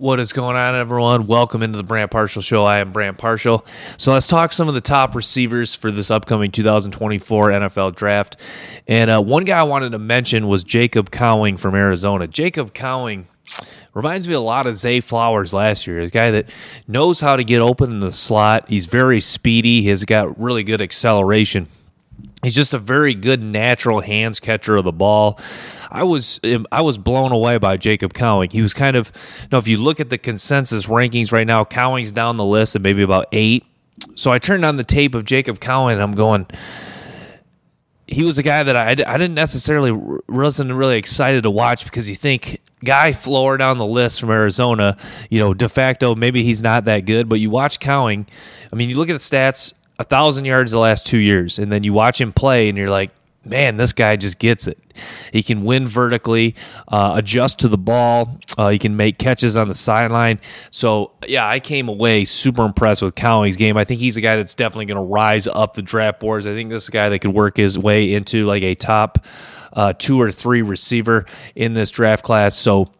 What is going on, everyone? Welcome into the Brand Partial Show. I am Brand Partial. So let's talk some of the top receivers for this upcoming 2024 NFL Draft. And uh, one guy I wanted to mention was Jacob Cowing from Arizona. Jacob Cowing reminds me a lot of Zay Flowers last year. A guy that knows how to get open in the slot. He's very speedy. He's got really good acceleration. He's just a very good natural hands catcher of the ball. I was um, I was blown away by Jacob Cowing. He was kind of you know if you look at the consensus rankings right now, Cowing's down the list at maybe about eight. So I turned on the tape of Jacob Cowing and I'm going. He was a guy that I, I didn't necessarily wasn't really excited to watch because you think guy floor down the list from Arizona, you know, de facto maybe he's not that good, but you watch Cowing. I mean, you look at the stats, a thousand yards the last two years, and then you watch him play, and you're like, man, this guy just gets it. He can win vertically, uh, adjust to the ball. Uh, he can make catches on the sideline. So, yeah, I came away super impressed with Cowing's game. I think he's a guy that's definitely going to rise up the draft boards. I think this is a guy that could work his way into like a top uh, two or three receiver in this draft class. So,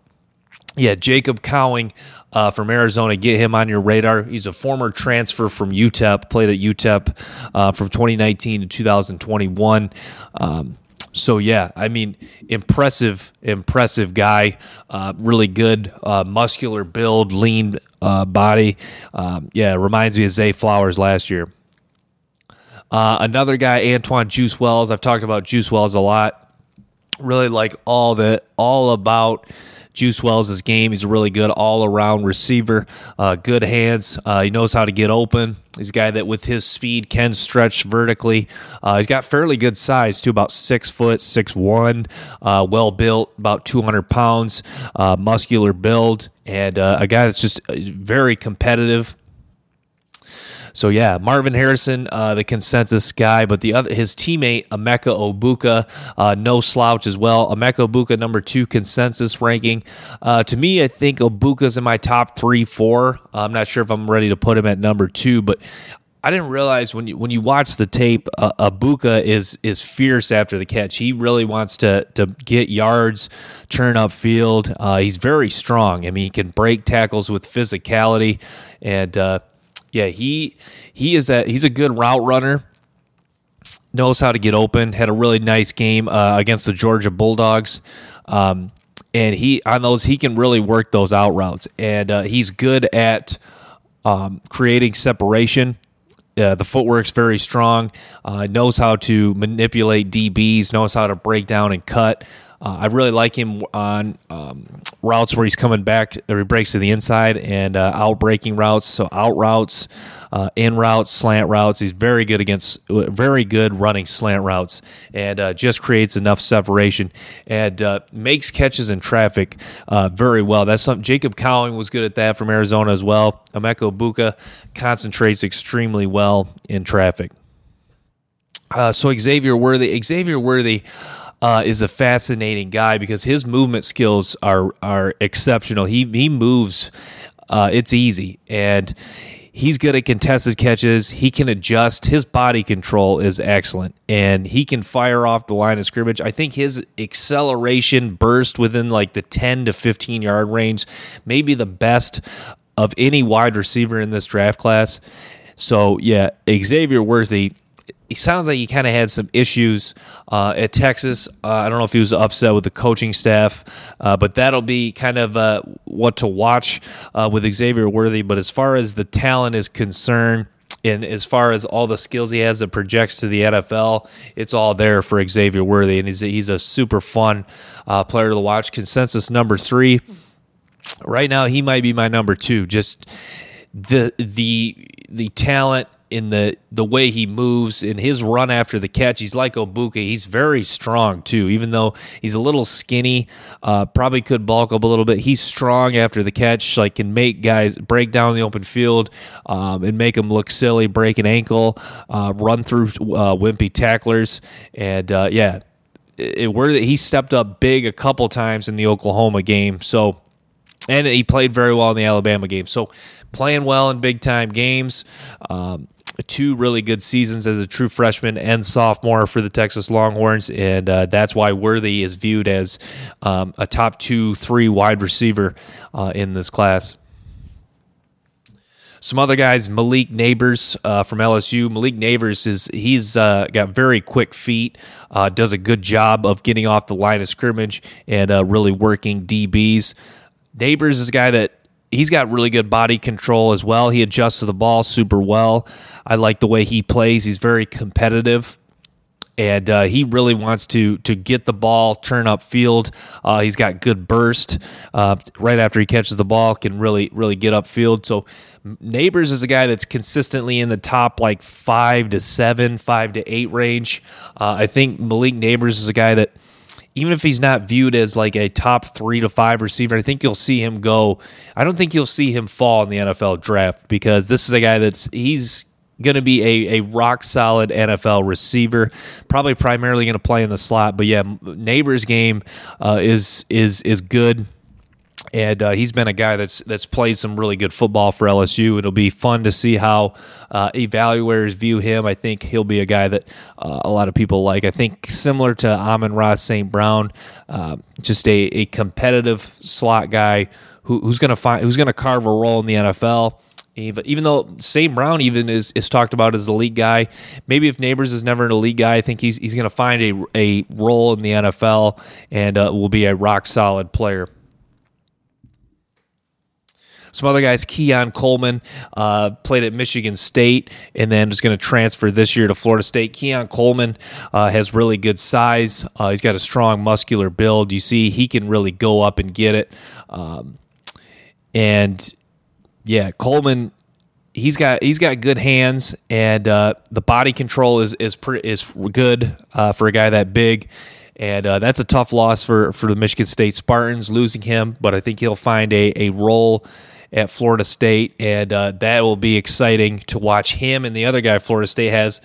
yeah, Jacob Cowing uh, from Arizona. Get him on your radar. He's a former transfer from UTEP, played at UTEP uh, from 2019 to 2021. Um, so yeah, I mean, impressive, impressive guy. Uh, really good, uh, muscular build, lean uh, body. Um, yeah, reminds me of Zay Flowers last year. Uh, another guy, Antwane Juice Wells. I've talked about Juice Wells a lot. Really like all the all about Juice Wells' game. He's a really good all around receiver, uh, good hands. Uh, he knows how to get open. He's a guy that, with his speed, can stretch vertically. Uh, he's got fairly good size, too, about six foot, six one, uh, well built, about 200 pounds, uh, muscular build, and uh, a guy that's just very competitive. So yeah, Marvin Harrison, uh, the consensus guy, but the other his teammate Emeka Egbuka, uh, no slouch as well. Emeka Egbuka, number two consensus ranking. Uh, to me, I think Egbuka's in my top three, four. I'm not sure if I'm ready to put him at number two, but I didn't realize when you when you watch the tape, uh, Egbuka is is fierce after the catch. He really wants to to get yards, turn up field. Uh, he's very strong. I mean, he can break tackles with physicality, and uh, yeah, he he is a he's a good route runner. Knows how to get open. Had a really nice game uh, against the Georgia Bulldogs, um, and he on those he can really work those out routes, and uh, he's good at um, creating separation. Uh, the footwork's very strong. Uh, knows how to manipulate DBs. Knows how to break down and cut. Uh, I really like him on um, routes where he's coming back, or he breaks to the inside and uh, out breaking routes. So out routes, uh, in routes, slant routes. He's very good against, very good running slant routes, and uh, just creates enough separation and uh, makes catches in traffic uh, very well. That's something Jacob Cowing was good at that from Arizona as well. Emeka Egbuka concentrates extremely well in traffic. so Xavier Worthy, Xavier Worthy uh, is a fascinating guy because his movement skills are are exceptional. He he moves, uh, it's easy, and he's good at contested catches. He can adjust. His body control is excellent, and he can fire off the line of scrimmage. I think his acceleration burst within like the ten to fifteen yard range, maybe the best of any wide receiver in this draft class. So yeah, Xavier Worthy he sounds like he kind of had some issues uh, at Texas. Uh, I don't know if he was upset with the coaching staff, uh, but that'll be kind of uh, what to watch uh, with Xavier Worthy. But as far as the talent is concerned, and as far as all the skills he has that projects to the NFL, it's all there for Xavier Worthy, and he's a, he's a super fun uh, player to watch. Consensus number three. Right now, he might be my number two. Just the the the talent in the the way he moves in his run after the catch. He's like Egbuka. He's very strong too, even though he's a little skinny. Uh, probably could bulk up a little bit. He's strong after the catch. Like can make guys break down the open field um, and make them look silly, break an ankle, uh, run through uh, wimpy tacklers, and uh, yeah, it, it, he stepped up big a couple times in the Oklahoma game. So. And he played very well in the Alabama game. So, playing well in big time games. Um, two really good seasons as a true freshman and sophomore for the Texas Longhorns, and uh, that's why Worthy is viewed as um, a top two, three wide receiver uh, in this class. Some other guys, Malik Nabers uh, from LSU. Malik Nabers is he's uh, got very quick feet, uh, does a good job of getting off the line of scrimmage and uh, really working DBs. Nabers is a guy that he's got really good body control as well. He adjusts to the ball super well. I like the way he plays. He's very competitive. And uh, he really wants to to get the ball, turn up field. Uh, he's got good burst. Uh, right after he catches the ball, can really really get up field. So Nabers is a guy that's consistently in the top like five to seven, five to eight range. Uh, I think Malik Nabers is a guy that even if he's not viewed as like a top three to five receiver, I think you'll see him go. I don't think you'll see him fall in the NFL draft because this is a guy that's he's going to be a, a rock solid NFL receiver. Probably primarily going to play in the slot, but yeah, Nabers game uh, is is is good and uh, he's been a guy that's that's played some really good football for LSU. It'll be fun to see how uh, evaluators view him. I think he'll be a guy that uh, a lot of people like. I think similar to Amon-Ra St. Brown, uh, just a, a competitive slot guy who, who's going to find who's going to carve a role in the NFL. Even, though St. Brown even is, is talked about as the league guy, maybe if Nabers is never an elite guy, I think he's he's going to find a a role in the NFL and uh, will be a rock solid player. Some other guys, Keon Coleman, uh, played at Michigan State and then is going to transfer this year to Florida State. Keon Coleman uh, has really good size. Uh, he's got a strong muscular build. You see, he can really go up and get it. Um, and yeah, Coleman he's got he's got good hands and uh, the body control is is pretty, is good uh, for a guy that big. And uh, that's a tough loss for, for the Michigan State Spartans losing him, but I think he'll find a, a role at Florida State, and uh, that will be exciting to watch him and the other guy Florida State has.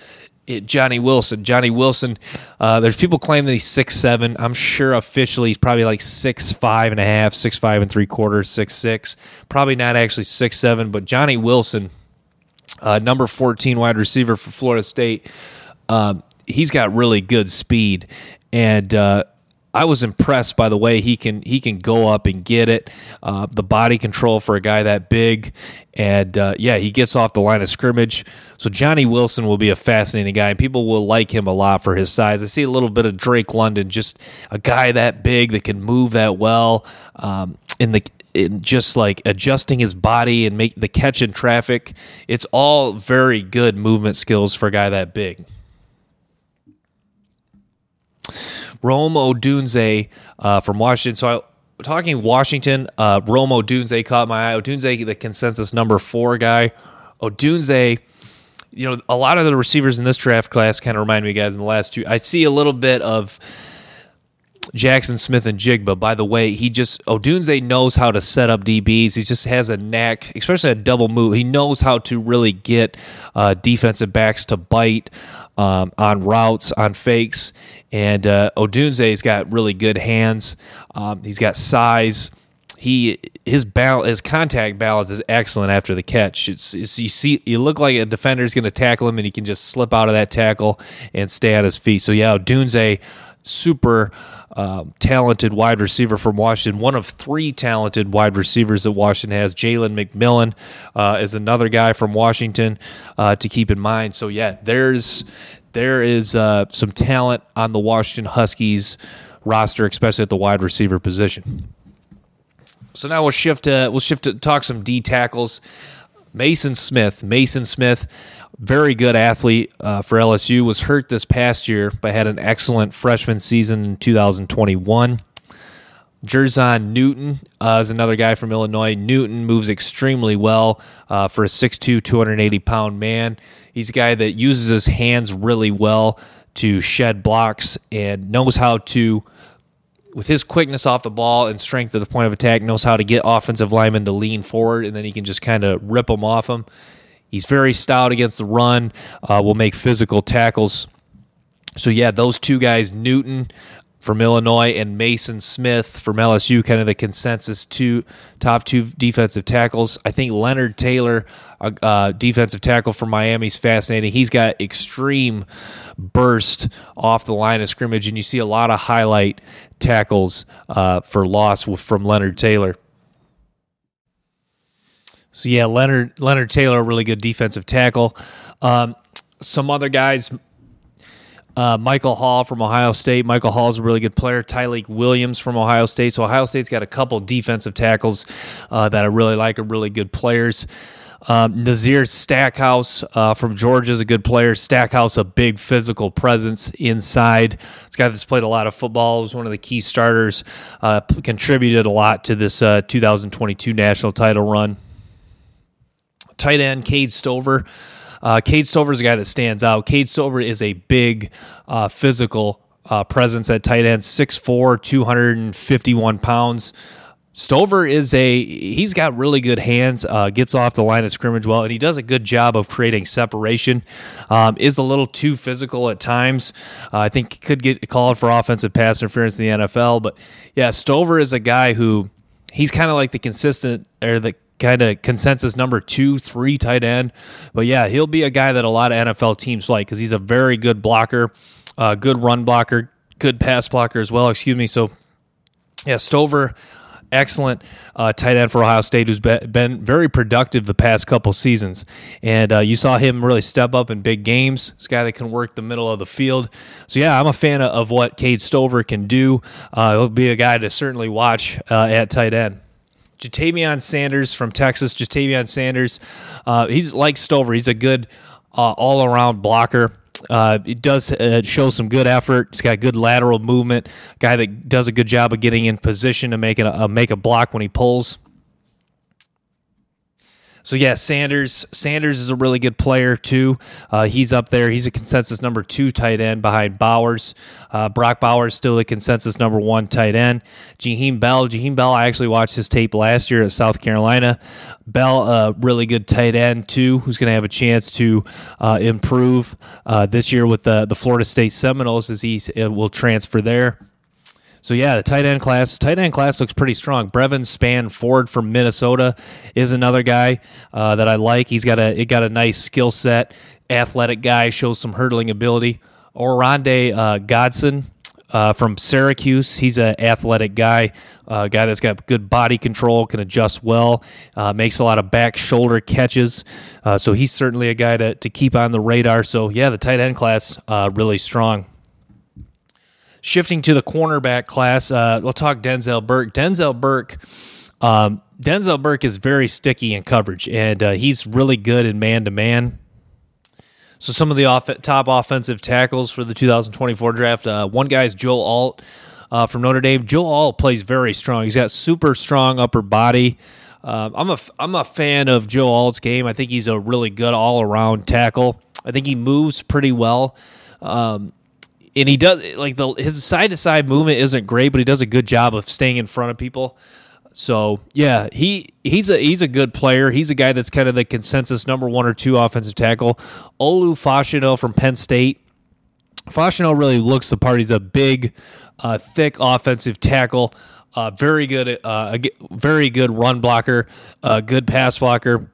It, Johnny Wilson. Johnny Wilson. Uh, there's people claim that he's six seven. I'm sure officially he's probably like six five and a half, six five and three quarters, six six. Probably not actually six seven, but Johnny Wilson, uh, number 14 wide receiver for Florida State. Uh, he's got really good speed, and uh, I was impressed by the way he can he can go up and get it, uh, the body control for a guy that big, and uh, yeah, he gets off the line of scrimmage. So Johnny Wilson will be a fascinating guy, and people will like him a lot for his size. I see a little bit of Drake London, just a guy that big that can move that well. Um, in the in just like adjusting his body and make the catch in traffic, it's all very good movement skills for a guy that big. Rome Odunze uh, from Washington. So I, talking Washington, uh, Rome Odunze caught my eye. Odunze, the consensus number four guy. Odunze, you know, a lot of the receivers in this draft class kind of remind me, guys, in the last two. I see a little bit of Jaxon Smith-Njigba. By the way, he just Odunze knows how to set up DBs. He just has a knack, especially a double move. He knows how to really get uh, defensive backs to bite um, on routes, on fakes. And uh, Odunze's got really good hands. Um, he's got size. He his balance, his contact balance is excellent after the catch. It's, it's you see you look like a defender is going to tackle him, and he can just slip out of that tackle and stay on his feet. So yeah, Odunze, super uh, talented wide receiver from Washington. One of three talented wide receivers that Washington has. Jalen McMillan uh, is another guy from Washington uh, to keep in mind. So yeah, there's there is uh, some talent on the Washington Huskies roster, especially at the wide receiver position. So now we'll shift to we'll shift to talk some D tackles. Mason Smith, Mason Smith, very good athlete uh, for LSU, was hurt this past year, but had an excellent freshman season in 2021. Jer'Zhan Newton uh, is another guy from Illinois. Newton moves extremely well uh, for a 6'2", 280 pound man. He's a guy that uses his hands really well to shed blocks and knows how to, with his quickness off the ball and strength at the point of attack, knows how to get offensive linemen to lean forward and then he can just kind of rip them off them. He's very stout against the run. Uh, will make physical tackles. So yeah, those two guys, Newton from Illinois, and Mason Smith from LSU, kind of the consensus two top two defensive tackles. I think Leonard Taylor, uh, uh, defensive tackle from Miami, is fascinating. He's got extreme burst off the line of scrimmage, and you see a lot of highlight tackles uh, for loss from Leonard Taylor. So yeah, Leonard Leonard Taylor, really good defensive tackle. Um, some other guys, uh, Michael Hall from Ohio State. Michael Hall is a really good player. Tyleik Williams from Ohio State. So Ohio State's got a couple defensive tackles uh, that I really like, are really good players. Um, Nazir Stackhouse uh, from Georgia is a good player. Stackhouse, a big physical presence inside. This guy that's played a lot of football, was one of the key starters, uh, contributed a lot to this uh, 2022 national title run. Tight end, Cade Stover. Uh, Cade Stover is a guy that stands out. Cade Stover is a big uh, physical uh, presence at tight end, 6'4, 251 pounds. Stover is a he's got really good hands, uh, gets off the line of scrimmage well, and he does a good job of creating separation. Um, is a little too physical at times. Uh, I think could get called for offensive pass interference in the NFL, but yeah, Stover is a guy who he's kind of like the consistent or the kind of consensus number two, three tight end. But yeah, he'll be a guy that a lot of NFL teams like because he's a very good blocker, uh, good run blocker, good pass blocker as well. Excuse me. So yeah, Stover excellent uh, tight end for Ohio State who's been very productive the past couple seasons. And uh, you saw him really step up in big games. This guy that can work the middle of the field. So, yeah, I'm a fan of what Cade Stover can do. Uh, he'll be a guy to certainly watch uh, at tight end. Ja'Tavion Sanders from Texas. Ja'Tavion Sanders, uh, he's like Stover. He's a good uh, all around blocker. Uh, it does uh, show some good effort. He's got good lateral movement. Guy that does a good job of getting in position to make a, uh, make a block when he pulls. So yeah, Sanders. Sanders is a really good player too. Uh, he's up there. He's a consensus number two tight end behind Bowers. Uh, Brock Bowers still a consensus number one tight end. Jaheim Bell. Jaheim Bell. I actually watched his tape last year at South Carolina. Bell, a uh, really good tight end too, who's going to have a chance to uh, improve uh, this year with the the Florida State Seminoles as he uh, will transfer there. So yeah, the tight end class, tight end class looks pretty strong. Brevin Spann-Ford from Minnesota is another guy uh, that I like. He's got a it got a nice skill set, athletic guy, shows some hurdling ability. Oronde uh, Gadsden uh, from Syracuse. He's an athletic guy, a uh, guy that's got good body control, can adjust well, uh, makes a lot of back shoulder catches. Uh, so he's certainly a guy to, to keep on the radar. So, yeah, the tight end class uh, really strong. Shifting to the cornerback class, uh, we'll talk Denzel Burke. Denzel Burke. Um, Denzel Burke is very sticky in coverage, and uh, he's really good in man to man. So some of the off- top offensive tackles for the 2024 draft. Uh, one guy is Joe Alt uh, from Notre Dame. Joe Alt plays very strong. He's got super strong upper body. Uh, I'm a I'm a fan of Joe Alt's game. I think he's a really good all around tackle. I think he moves pretty well. Um, and he does like the his side to side movement isn't great, but he does a good job of staying in front of people. So yeah, he he's a he's a good player. He's a guy that's kind of the consensus number one or two offensive tackle. Olu Fashanu from Penn State. Fashanu really looks the part. He's a big, uh, thick offensive tackle. Uh, very good, uh, very good run blocker. Uh, good pass blocker.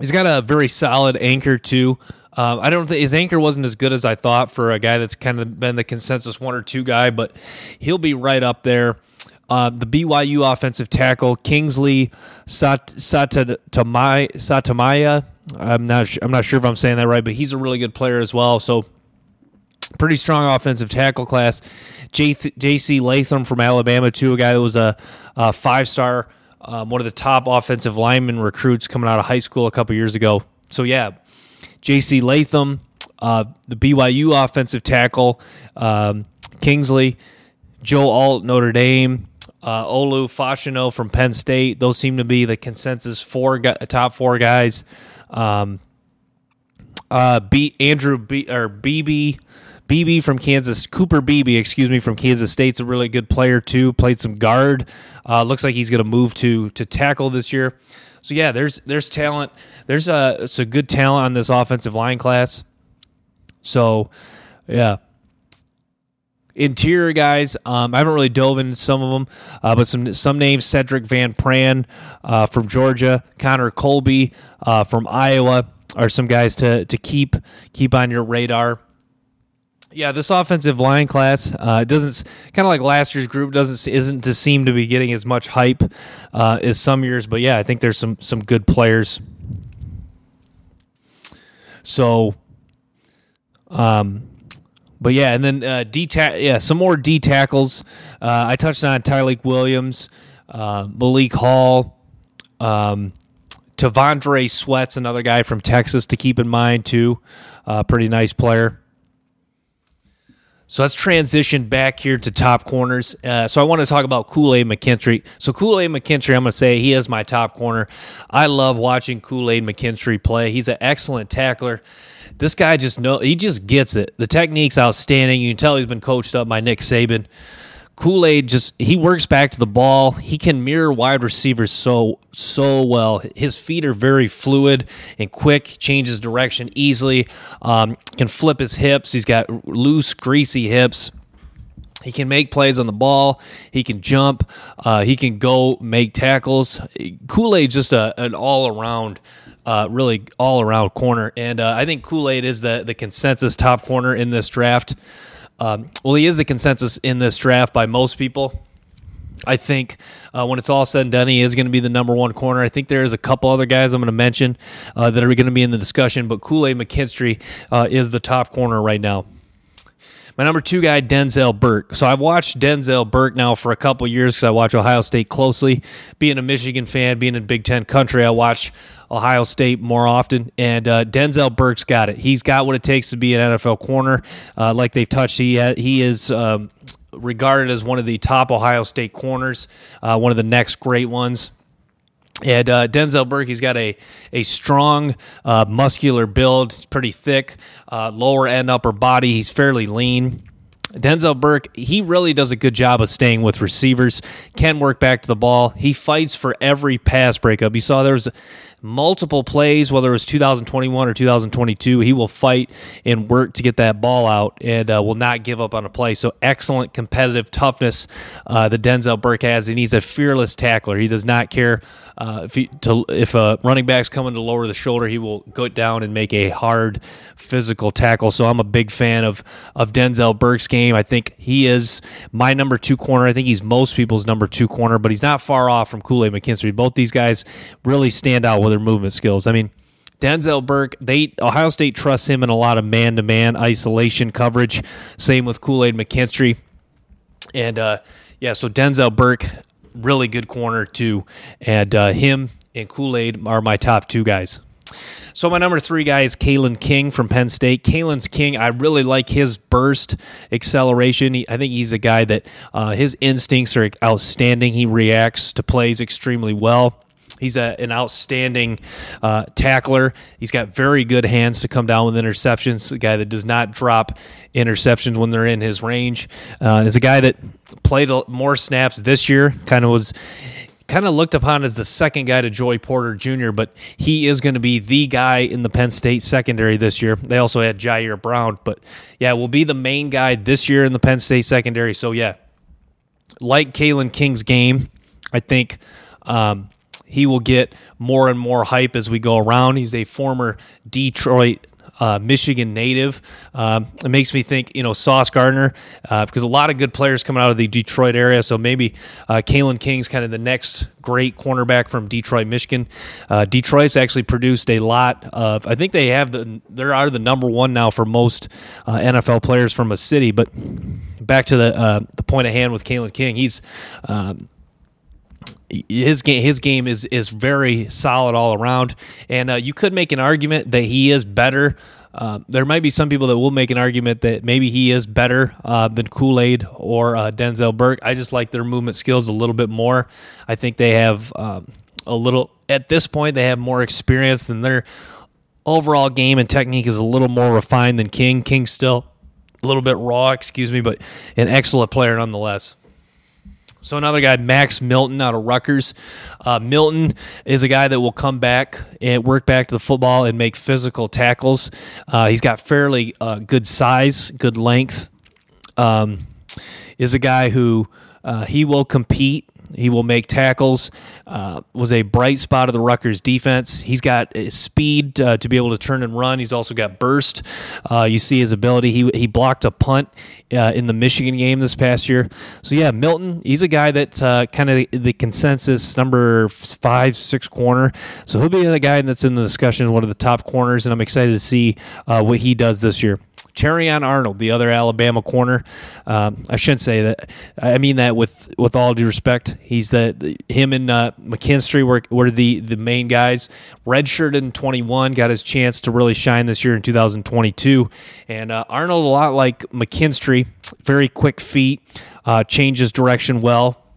He's got a very solid anchor too. Um, I don't think his anchor wasn't as good as I thought for a guy that's kind of been the consensus one or two guy, but he'll be right up there. Uh, the BYU offensive tackle Kingsley Sat- Satamaya. I'm not. I'm not sure if I'm saying that right, but he's a really good player as well. So pretty strong offensive tackle class. J.C. Latham from Alabama, too, a guy that was a, a five star, um, one of the top offensive lineman recruits coming out of high school a couple years ago. So yeah, J.C. Latham, uh, the BYU offensive tackle, um, Kingsley, Joe Alt, Notre Dame, uh, Olu Fashanu from Penn State. Those seem to be the consensus four top four guys. Um, uh, B, Andrew B, or Beebe. Beebe from Kansas, Cooper Beebe, excuse me, from Kansas State's a really good player too. Played some guard. Uh, looks like he's going to move to to tackle this year. So yeah, there's there's talent. There's a some good talent on this offensive line class. So yeah, interior guys, um, I haven't really dove into some of them, uh, but some some names: Sedrick Van Pran uh, from Georgia, Connor Colby uh, from Iowa, are some guys to to keep keep on your radar. Yeah, this offensive line class uh, doesn't kind of like last year's group doesn't isn't to seem to be getting as much hype uh, as some years, but yeah, I think there's some some good players. So, um, but yeah, and then uh, D yeah, some more D tackles. Uh, I touched on Tyleik Williams, uh, Malik Hall, um, T'Vondre Sweat's another guy from Texas to keep in mind too. Uh, pretty nice player. So let's transition back here to top corners. Uh, so I want to talk about Kool Aid McKinstry. So Kool Aid McKinstry, I'm going to say he is my top corner. I love watching Kool Aid McKinstry play. He's an excellent tackler. This guy just know he just gets it. The technique's outstanding. You can tell he's been coached up by Nick Saban. Kool Aid just he works back to the ball. He can mirror wide receivers so so well. His feet are very fluid and quick. Changes direction easily. Um, can flip his hips. He's got loose, greasy hips. He can make plays on the ball. He can jump. Uh, he can go make tackles. Kool Aid just a, an all around. Uh, really all around corner, and uh, I think Kool Aid is the the consensus top corner in this draft. Um, well, he is the consensus in this draft by most people. I think uh, when it's all said and done, he is going to be the number one corner. I think there is a couple other guys I'm going to mention uh, that are going to be in the discussion, but Kool Aid McKinstry uh, is the top corner right now. My number two guy, Denzel Burke. So I've watched Denzel Burke now for a couple years because I watch Ohio State closely. Being a Michigan fan, being in Big Ten country, I watch Ohio State more often. And uh, Denzel Burke's got it. He's got what it takes to be an NFL corner. Uh, like they've touched, he he is. Um, regarded as one of the top Ohio State corners, uh, one of the next great ones. And uh, Denzel Burke, he's got a a strong, uh, muscular build. He's pretty thick, uh, lower end, upper body. He's fairly lean. Denzel Burke, he really does a good job of staying with receivers. Can work back to the ball. He fights for every pass breakup. You saw there was multiple plays, whether it was 2021 or 2022. He will fight and work to get that ball out and uh, will not give up on a play. So excellent competitive toughness uh, that Denzel Burke has, and he's a fearless tackler. He does not care uh, if he, to, if a running back's coming to lower the shoulder, he will go down and make a hard physical tackle. So I'm a big fan of of Denzel Burke's game. I think he is my number two corner. I think he's most people's number two corner, but he's not far off from Kool Aid McKinstry. Both these guys really stand out with their movement skills. I mean. Denzel Burke, they Ohio State trusts him in a lot of man-to-man isolation coverage. Same with Kool Aid McKinstry, and uh, yeah, so Denzel Burke, really good corner too. And uh, him and Kool Aid are my top two guys. So my number three guy is Kalen King from Penn State. Kalen's King, I really like his burst acceleration. He, I think he's a guy that uh, his instincts are outstanding. He reacts to plays extremely well. He's a, an outstanding uh, tackler. He's got very good hands to come down with interceptions. A guy that does not drop interceptions when they're in his range. Uh, is a guy that played more snaps this year. Kind of was kind of looked upon as the second guy to Joey Porter Jr., but he is going to be the guy in the Penn State secondary this year. They also had Ji'Ayir Brown, but yeah, will be the main guy this year in the Penn State secondary. So yeah, like Kalen King's game, I think. Um, he will get more and more hype as we go around. He's a former Detroit uh, Michigan native. Um, it makes me think, you know, Sauce Gardner, uh, because a lot of good players coming out of the Detroit area. So maybe uh, Kalen King's kind of the next great cornerback from Detroit, Michigan. Uh, Detroit's actually produced a lot of. I think they have the. They're out of the number one now for most uh, NFL players from a city. But back to the uh, the point of hand with Kalen King, he's. Um, his game his game is is very solid all around, and uh, you could make an argument that he is better. Uh, there might be some people that will make an argument that maybe he is better uh, than Kool Aid or uh, Denzel Burke. I just like their movement skills a little bit more. I think they have um, a little at this point they have more experience than their overall game and technique is a little more refined than King. King's still a little bit raw, excuse me, but an excellent player nonetheless. So another guy, Max Melton out of Rutgers. Uh, Melton is a guy that will come back and work back to the football and make physical tackles. Uh, he's got fairly uh, good size, good length. Um, is a guy who uh, he will compete he will make tackles. Uh, was a bright spot of the Rutgers defense. He's got speed uh, to be able to turn and run. He's also got burst. Uh, you see his ability. He he blocked a punt uh, in the Michigan game this past year. So yeah, Melton. He's a guy that uh, kind of the consensus number five, six corner. So he'll be the guy that's in the discussion, one of the top corners, and I'm excited to see uh, what he does this year. Terrion Arnold, the other Alabama corner. Um, I shouldn't say that. I mean that with with all due respect. He's the him and uh, McKinstry were, were the the main guys. Redshirted in 21, got his chance to really shine this year in 2022. And uh, Arnold, a lot like McKinstry, very quick feet, uh, changes direction well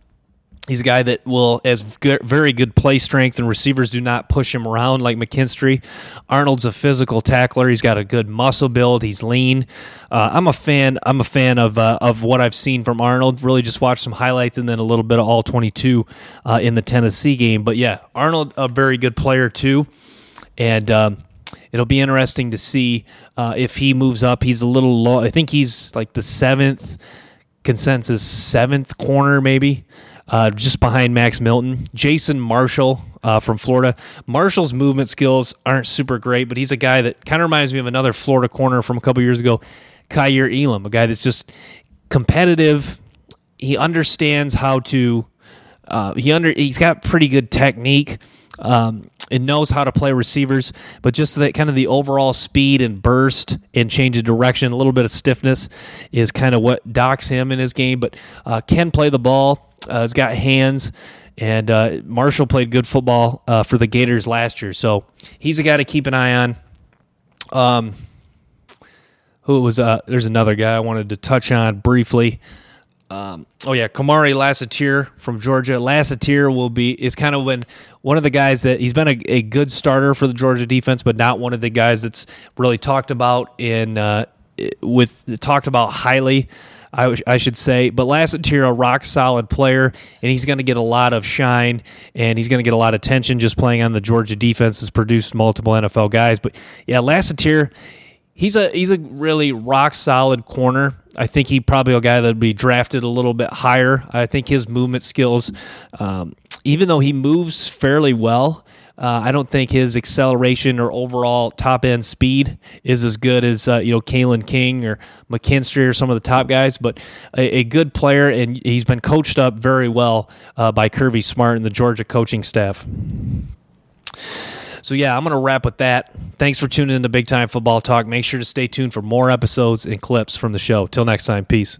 He's a guy that will has very good play strength, and receivers do not push him around like McKinstry. Arnold's a physical tackler. He's got a good muscle build. He's lean. Uh, I'm a fan. I'm a fan of uh, of what I've seen from Arnold. Really, just watched some highlights and then a little bit of all 22 uh, in the Tennessee game. But yeah, Arnold a very good player too, and. Um, it'll be interesting to see uh, if he moves up. He's a little low. I think he's like the seventh consensus, seventh corner, maybe uh, just behind Max Melton. Jason Marshall uh, from Florida. Marshall's movement skills aren't super great, but he's a guy that kind of reminds me of another Florida corner from a couple years ago, Kaiir Elam, a guy that's just competitive. He understands how to. Uh, he under he's got pretty good technique. Um, and knows how to play receivers, but just that kind of the overall speed and burst and change of direction, a little bit of stiffness is kind of what docks him in his game, but uh, can play the ball uh, has got hands, and uh, Marshall played good football uh, for the Gators last year, so he's a guy to keep an eye on. Um, who was uh? There's another guy I wanted to touch on briefly. Um, oh yeah, Kamari Lassiter from Georgia. Lassiter will be is kind of when one of the guys that he's been a, a, good starter for the Georgia defense, but not one of the guys that's really talked about in uh, with talked about highly I, should say. But Lassiter, a rock solid player, and he's going to get a lot of shine and he's going to get a lot of attention just playing on the Georgia defense. Has produced multiple NFL guys, but yeah, Lassiter, he's a he's a really rock solid corner. I think he probably a guy that'd be drafted a little bit higher. I think his movement skills, um, even though he moves fairly well, uh, I don't think his acceleration or overall top end speed is as good as uh, you know Kalen King or McKinstry or some of the top guys, but a, a good player and he's been coached up very well uh, by Kirby Smart and the Georgia coaching staff. So yeah, I'm going to wrap with that. Thanks for tuning in to Big Time Football Talk. Make sure to stay tuned for more episodes and clips from the show. Till next time, peace.